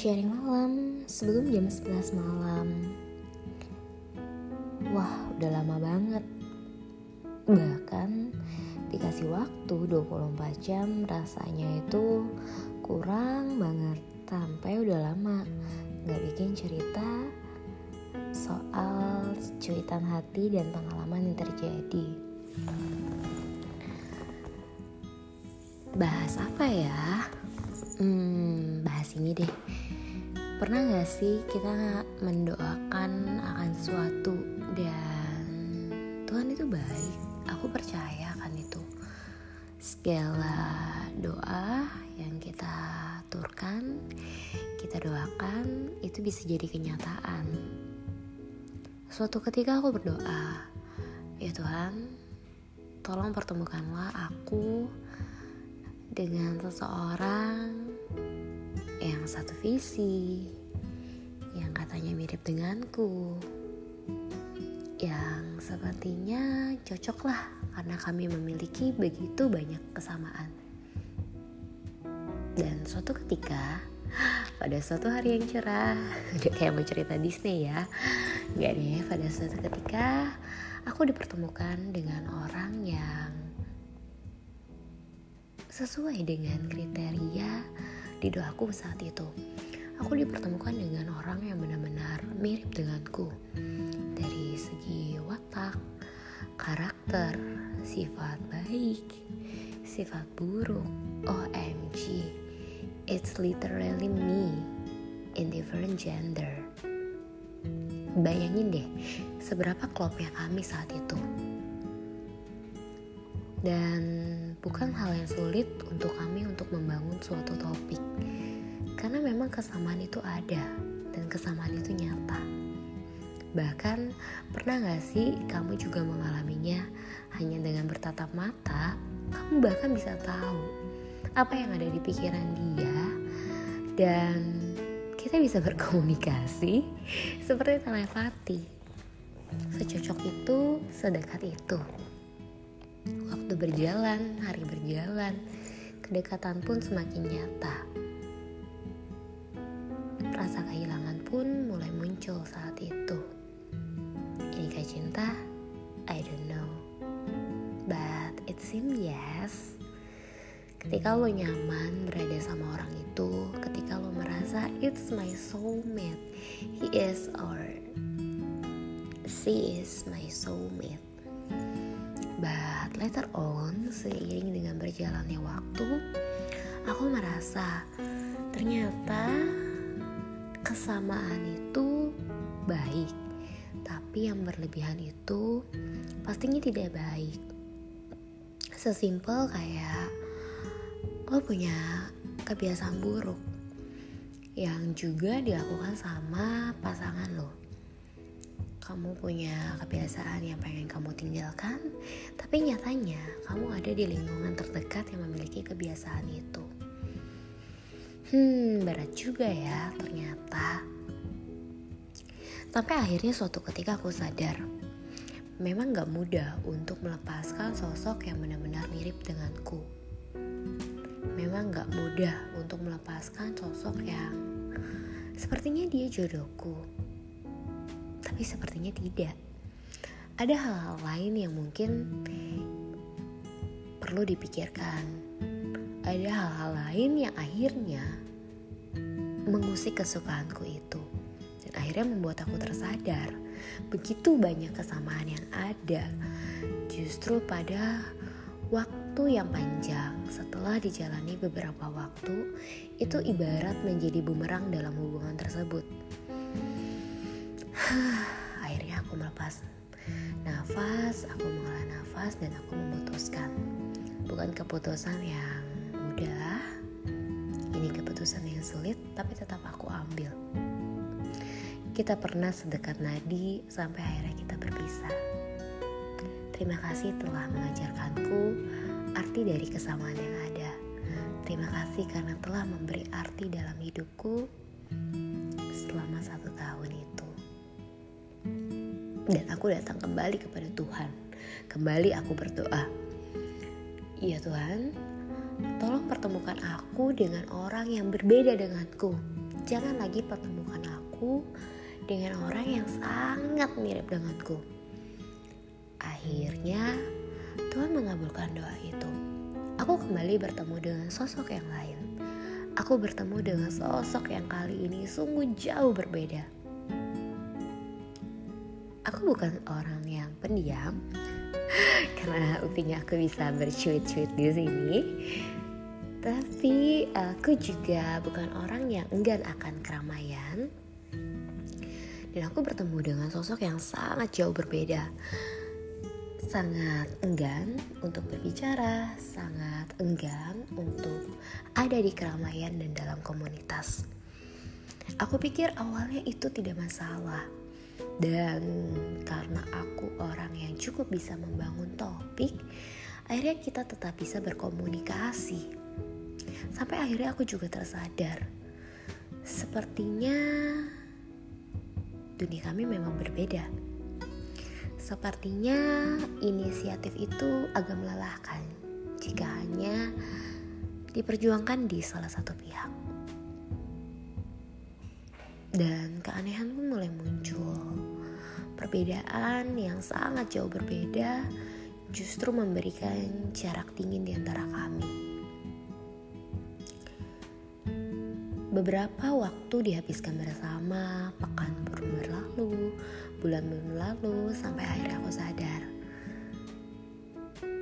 Sharing malam. Sebelum jam 11 malam. Wah udah lama banget. Bahkan dikasih waktu 24 jam rasanya itu kurang banget. Sampai udah lama gak bikin cerita soal cuitan hati dan pengalaman yang terjadi. Bahas apa ya? Hmm, bahas ini deh. Pernah gak sih kita mendoakan akan sesuatu dan Tuhan itu baik, aku percaya kan itu. Segala doa yang kita aturkan, kita doakan itu bisa jadi kenyataan. Suatu ketika aku berdoa, ya Tuhan, tolong pertemukanlah aku dengan seseorang yang satu visi, yang katanya mirip denganku, yang sepertinya cocok lah karena kami memiliki begitu banyak kesamaan. Dan suatu ketika, pada suatu hari yang cerah, udah kayak mau cerita Disney ya, gak deh, pada suatu ketika aku dipertemukan dengan orang yang sesuai dengan kriteria di doaku saat itu. Aku dipertemukan dengan orang yang benar-benar mirip denganku dari segi watak, karakter, sifat baik, sifat buruk. OMG, it's literally me in different gender. Bayangin deh, seberapa klopnya kami saat itu. Dan bukan hal yang sulit untuk kami untuk membangun suatu topik. Karena memang kesamaan itu ada dan kesamaan itu nyata. Bahkan pernah gak sih kamu juga mengalaminya hanya dengan bertatap mata, kamu bahkan bisa tahu apa yang ada di pikiran dia dan kita bisa berkomunikasi seperti telepati. Secocok itu, sedekat itu. Berjalan, hari berjalan, kedekatan pun semakin nyata. Rasa kehilangan pun mulai muncul saat itu. Inikah cinta? I don't know. But it seems yes. Ketika lo nyaman berada sama orang itu, ketika lo merasa it's my soulmate, he is or she is my soulmate. But later on, seiring dengan berjalannya waktu, aku merasa ternyata kesamaan itu baik, tapi yang berlebihan itu pastinya tidak baik. Sesimpel kayak lo punya kebiasaan buruk yang juga dilakukan sama pasangan lo kamu punya kebiasaan yang pengen kamu tinggalkan, tapi nyatanya kamu ada di lingkungan terdekat yang memiliki kebiasaan itu. Hmm, berat juga ya ternyata. Sampai akhirnya suatu ketika aku sadar, memang gak mudah untuk melepaskan sosok yang benar-benar mirip denganku. Memang gak mudah untuk melepaskan sosok yang sepertinya dia jodohku tapi sepertinya tidak. Ada hal-hal lain yang mungkin perlu dipikirkan. Ada hal-hal lain yang akhirnya mengusik kesukaanku itu. Dan akhirnya membuat aku tersadar begitu banyak kesamaan yang ada justru pada waktu yang panjang setelah dijalani beberapa waktu itu ibarat menjadi bumerang dalam hubungan tersebut Akhirnya aku melepas nafas, aku mengolah nafas dan aku memutuskan. Bukan keputusan yang mudah, ini keputusan yang sulit tapi tetap aku ambil. Kita pernah sedekat nadi sampai akhirnya kita berpisah. Terima kasih telah mengajarkanku arti dari kesamaan yang ada. Terima kasih karena telah memberi arti dalam hidupku selama satu tahun itu dan aku datang kembali kepada Tuhan. Kembali aku berdoa. Ya Tuhan, tolong pertemukan aku dengan orang yang berbeda denganku. jangan lagi pertemukan aku dengan orang yang sangat mirip denganku. Akhirnya, Tuhan mengabulkan doa itu. Aku kembali bertemu dengan sosok yang lain. Aku bertemu dengan sosok yang kali ini sungguh jauh berbeda. Aku bukan orang yang pendiam, karena buktinya aku bisa bercuit-cuit di sini. Tapi aku juga bukan orang yang enggan akan keramaian. Dan aku bertemu dengan sosok yang sangat jauh berbeda sangat enggan untuk berbicara, sangat enggan untuk ada di keramaian dan dalam komunitas. Aku pikir awalnya itu tidak masalah, dan karena aku orang yang cukup bisa membangun topik, akhirnya kita tetap bisa berkomunikasi. Sampai akhirnya aku juga tersadar, sepertinya dunia kami memang berbeda Sepertinya inisiatif itu agak melelahkan jika hanya diperjuangkan di salah satu pihak. Dan keanehan pun mulai muncul. Perbedaan yang sangat jauh berbeda justru memberikan jarak dingin di antara kami. Beberapa waktu dihabiskan bersama, pekan pun berlalu, bulan berlalu sampai akhirnya aku sadar.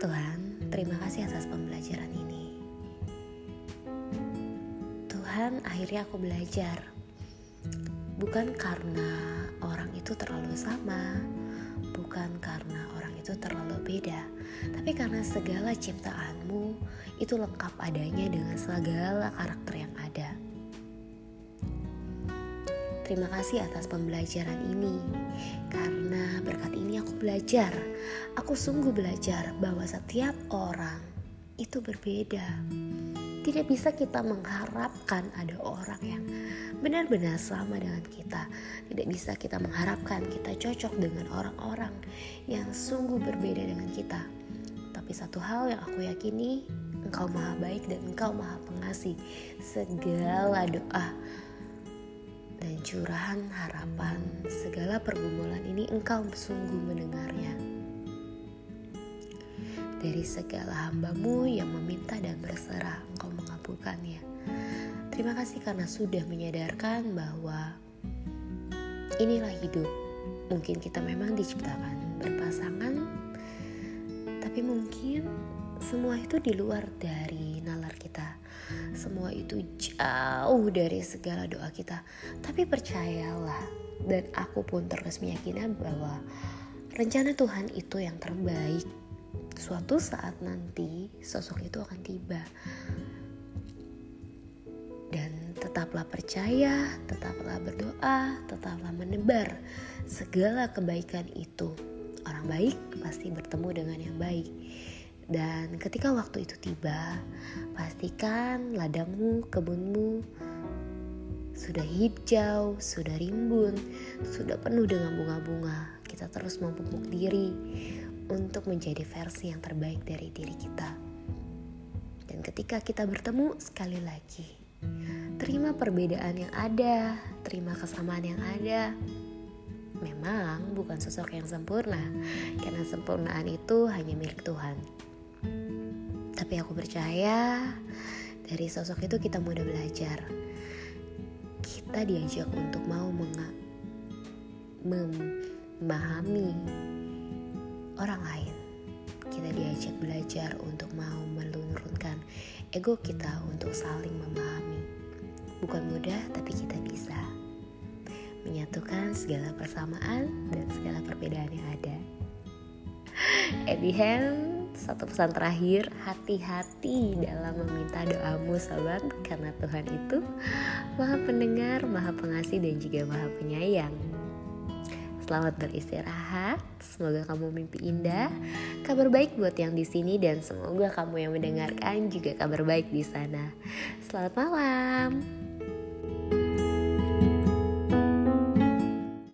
Tuhan, terima kasih atas pembelajaran ini. Tuhan, akhirnya aku belajar. Bukan karena orang itu terlalu sama, bukan karena orang itu terlalu beda, tapi karena segala ciptaanmu itu lengkap adanya dengan segala karakter yang ada. Terima kasih atas pembelajaran ini, karena berkat ini aku belajar. Aku sungguh belajar bahwa setiap orang itu berbeda. Tidak bisa kita mengharapkan ada orang yang benar-benar sama dengan kita. Tidak bisa kita mengharapkan kita cocok dengan orang-orang yang sungguh berbeda dengan kita. Tapi satu hal yang aku yakini, Engkau Maha Baik dan Engkau Maha Pengasih. Segala doa dan curahan harapan segala pergumulan ini engkau sungguh mendengarnya. Dari segala hambamu yang meminta dan berserah, engkau mengabulkannya. Terima kasih karena sudah menyadarkan bahwa inilah hidup. Mungkin kita memang diciptakan berpasangan, tapi mungkin semua itu di luar dari nalar kita semua itu jauh dari segala doa kita. Tapi percayalah, dan aku pun terus meyakini bahwa rencana Tuhan itu yang terbaik. Suatu saat nanti sosok itu akan tiba. Dan tetaplah percaya, tetaplah berdoa, tetaplah menebar segala kebaikan itu. Orang baik pasti bertemu dengan yang baik. Dan ketika waktu itu tiba, pastikan ladangmu, kebunmu sudah hijau, sudah rimbun, sudah penuh dengan bunga-bunga. Kita terus memupuk diri untuk menjadi versi yang terbaik dari diri kita. Dan ketika kita bertemu sekali lagi, terima perbedaan yang ada, terima kesamaan yang ada. Memang bukan sosok yang sempurna, karena sempurnaan itu hanya milik Tuhan. Tapi aku percaya dari sosok itu kita mudah belajar. Kita diajak untuk mau memahami orang lain. Kita diajak belajar untuk mau menurunkan ego kita untuk saling memahami. Bukan mudah, tapi kita bisa menyatukan segala persamaan dan segala perbedaan yang ada. At the end, satu pesan terakhir, hati-hati dalam meminta doamu sobat Karena Tuhan itu maha pendengar, maha pengasih dan juga maha penyayang Selamat beristirahat, semoga kamu mimpi indah. Kabar baik buat yang di sini dan semoga kamu yang mendengarkan juga kabar baik di sana. Selamat malam